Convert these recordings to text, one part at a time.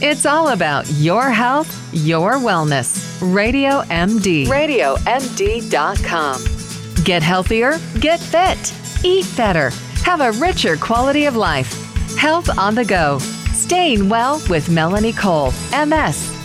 It's all about your health, your wellness. Radio MD. RadioMD.com. Get healthier, get fit, eat better, have a richer quality of life. Health on the go. Staying well with Melanie Cole, MS.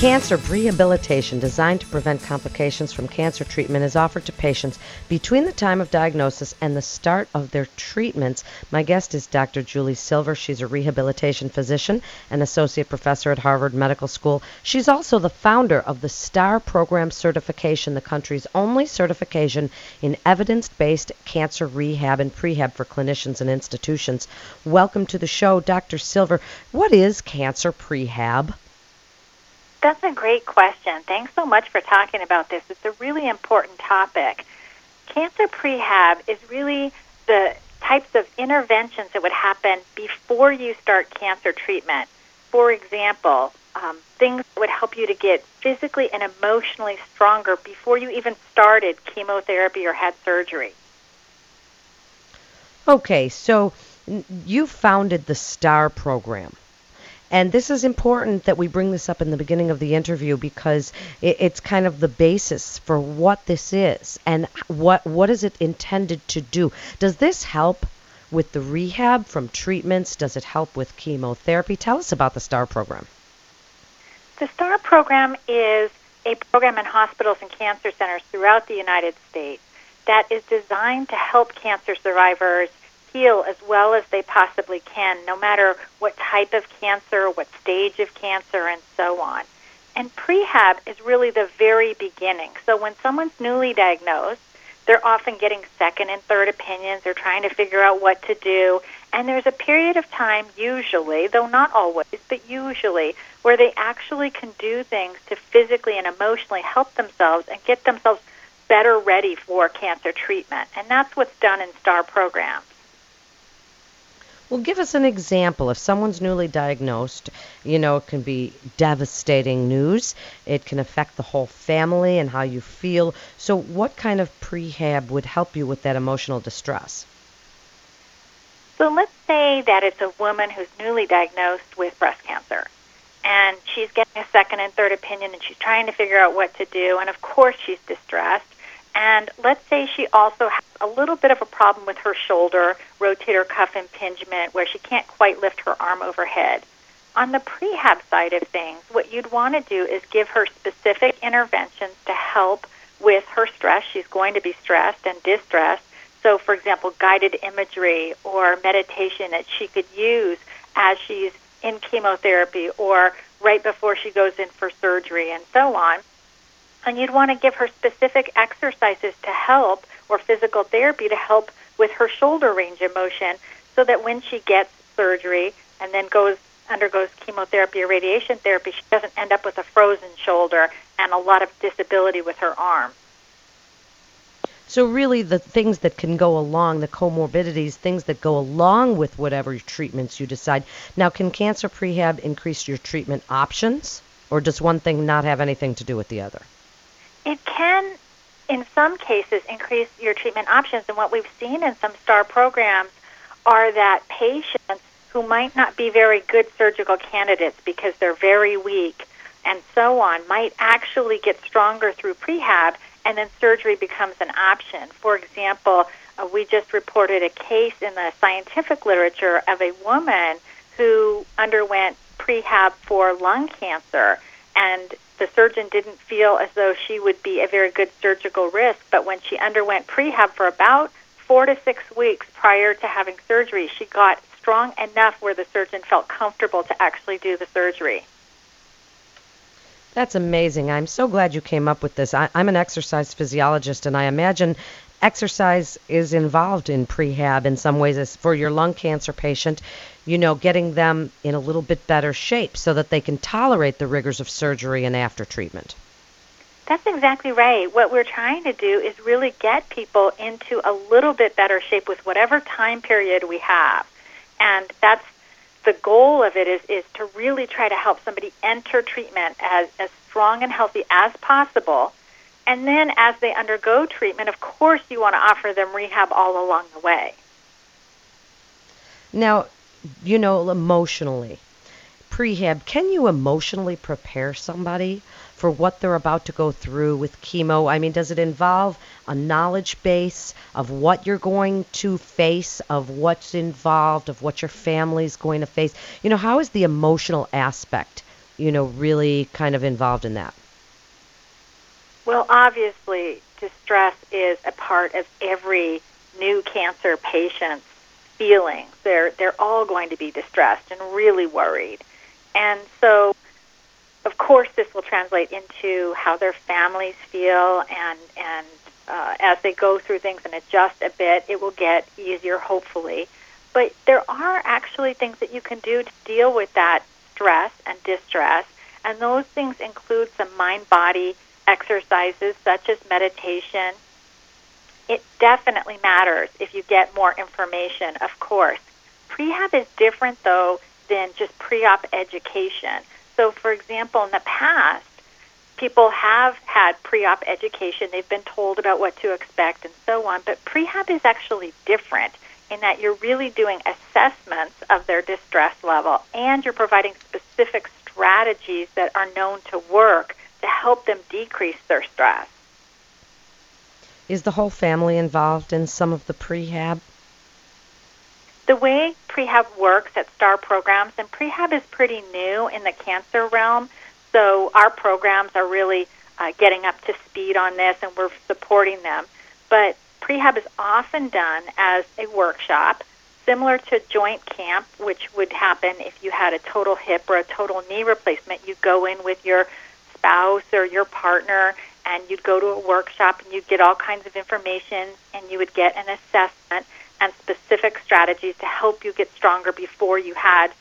Cancer rehabilitation designed to prevent complications from cancer treatment is offered to patients between the time of diagnosis and the start of their treatments. My guest is Dr. Julie Silver. She's a rehabilitation physician and associate professor at Harvard Medical School. She's also the founder of the STAR program certification, the country's only certification in evidence based cancer rehab and prehab for clinicians and institutions. Welcome to the show, Dr. Silver. What is cancer prehab? That's a great question. Thanks so much for talking about this. It's a really important topic. Cancer prehab is really the types of interventions that would happen before you start cancer treatment. For example, um, things that would help you to get physically and emotionally stronger before you even started chemotherapy or had surgery. Okay, so you founded the STAR program. And this is important that we bring this up in the beginning of the interview because it, it's kind of the basis for what this is and what what is it intended to do. Does this help with the rehab from treatments? Does it help with chemotherapy? Tell us about the STAR program. The STAR program is a program in hospitals and cancer centers throughout the United States that is designed to help cancer survivors heal as well as they possibly can, no matter what type of cancer, what stage of cancer, and so on. And prehab is really the very beginning. So when someone's newly diagnosed, they're often getting second and third opinions. They're trying to figure out what to do. And there's a period of time, usually, though not always, but usually, where they actually can do things to physically and emotionally help themselves and get themselves better ready for cancer treatment. And that's what's done in STAR programs. Well, give us an example. If someone's newly diagnosed, you know, it can be devastating news. It can affect the whole family and how you feel. So, what kind of prehab would help you with that emotional distress? So, let's say that it's a woman who's newly diagnosed with breast cancer. And she's getting a second and third opinion, and she's trying to figure out what to do. And of course, she's distressed. And let's say she also has a little bit of a problem with her shoulder, rotator cuff impingement, where she can't quite lift her arm overhead. On the prehab side of things, what you'd want to do is give her specific interventions to help with her stress. She's going to be stressed and distressed. So, for example, guided imagery or meditation that she could use as she's in chemotherapy or right before she goes in for surgery and so on and you'd want to give her specific exercises to help or physical therapy to help with her shoulder range of motion so that when she gets surgery and then goes undergoes chemotherapy or radiation therapy she doesn't end up with a frozen shoulder and a lot of disability with her arm. So really the things that can go along the comorbidities things that go along with whatever treatments you decide. Now can cancer prehab increase your treatment options or does one thing not have anything to do with the other it can, in some cases, increase your treatment options. And what we've seen in some STAR programs are that patients who might not be very good surgical candidates because they're very weak and so on might actually get stronger through prehab and then surgery becomes an option. For example, uh, we just reported a case in the scientific literature of a woman who underwent prehab for lung cancer and the surgeon didn't feel as though she would be a very good surgical risk, but when she underwent prehab for about four to six weeks prior to having surgery, she got strong enough where the surgeon felt comfortable to actually do the surgery. That's amazing. I'm so glad you came up with this. I, am an exercise physiologist, and I imagine exercise is involved in prehab in some ways. As for your lung cancer patient, you know, getting them in a little bit better shape so that they can tolerate the rigors of surgery and after treatment. That's exactly right. What we're trying to do is really get people into a little bit better shape with whatever time period we have. And that's the goal of it is, is to really try to help somebody enter treatment as, as strong and healthy as possible. And then as they undergo treatment, of course, you want to offer them rehab all along the way. Now, you know, emotionally. Prehab, can you emotionally prepare somebody for what they're about to go through with chemo? I mean, does it involve a knowledge base of what you're going to face, of what's involved, of what your family's going to face? You know, how is the emotional aspect, you know, really kind of involved in that? Well, obviously, distress is a part of every new cancer patient's feelings. They're they're all going to be distressed and really worried. And so of course this will translate into how their families feel and and uh, as they go through things and adjust a bit, it will get easier, hopefully. But there are actually things that you can do to deal with that stress and distress, and those things include some mind body exercises such as meditation. It definitely matters if you get more information, of course. Prehab is different, though, than just pre op education. So, for example, in the past, people have had pre op education, they've been told about what to expect and so on, but prehab is actually different in that you're really doing assessments of their distress level and you're providing specific strategies that are known to work to help them decrease their stress. Is the whole family involved in some of the prehab? The way prehab works at STAR programs, and prehab is pretty new in the cancer realm, so our programs are really uh, getting up to speed on this and we're supporting them. But prehab is often done as a workshop, similar to joint camp, which would happen if you had a total hip or a total knee replacement. You go in with your spouse or your partner and you'd go to a workshop and you'd get all kinds of information and you would get an assessment and specific strategies to help you get stronger before you had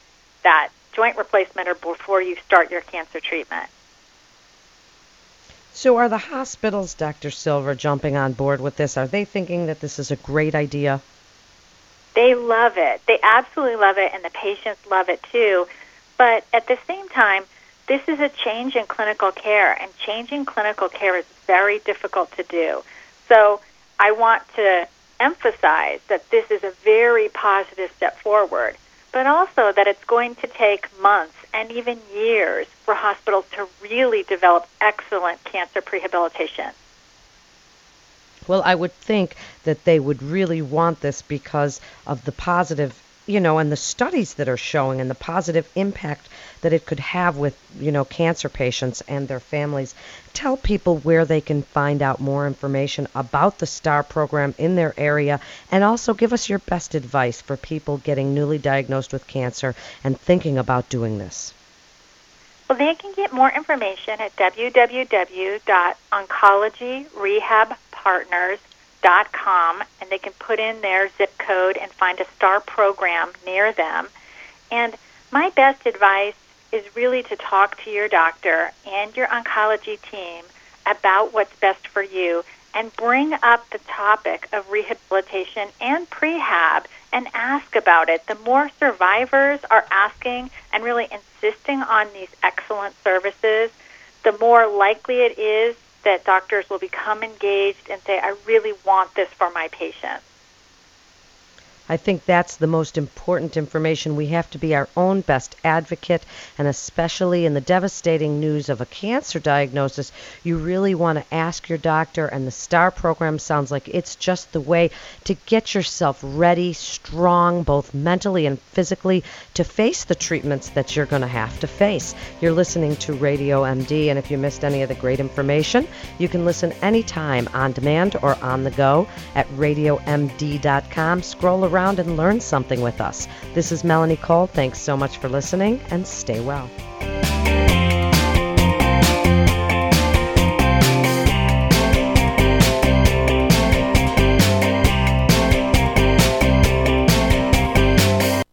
that joint replacement or before you start your cancer treatment. So, are the hospitals, Dr. Silver, jumping on board with this? Are they thinking that this is a great idea? They love it. They absolutely love it, and the patients love it too. But at the same time, this is a change in clinical care, and changing clinical care is very difficult to do. So I want to emphasize that this is a very positive step forward, but also that it's going to take months and even years for hospitals to really develop excellent cancer prehabilitation. Well, I would think that they would really want this because of the positive you know, and the studies that are showing and the positive impact that it could have with, you know, cancer patients and their families. Tell people where they can find out more information about the STAR program in their area and also give us your best advice for people getting newly diagnosed with cancer and thinking about doing this. Well, they can get more information at www.oncologyrehabpartners.com com, and they can put in their zip code and find a STAR program near them. And my best advice is really to talk to your doctor and your oncology team about what's best for you and bring up the topic of rehabilitation and prehab and ask about it. The more survivors are asking and really insisting on these excellent services, the more likely it is that doctors will become engaged and say, I really want this for my patients. I think that's the most important information. We have to be our own best advocate, and especially in the devastating news of a cancer diagnosis, you really want to ask your doctor. And the STAR program sounds like it's just the way to get yourself ready, strong, both mentally and physically, to face the treatments that you're going to have to face. You're listening to Radio MD, and if you missed any of the great information, you can listen anytime on demand or on the go at radiomd.com. Scroll around around and learn something with us. This is Melanie Cole. Thanks so much for listening and stay well.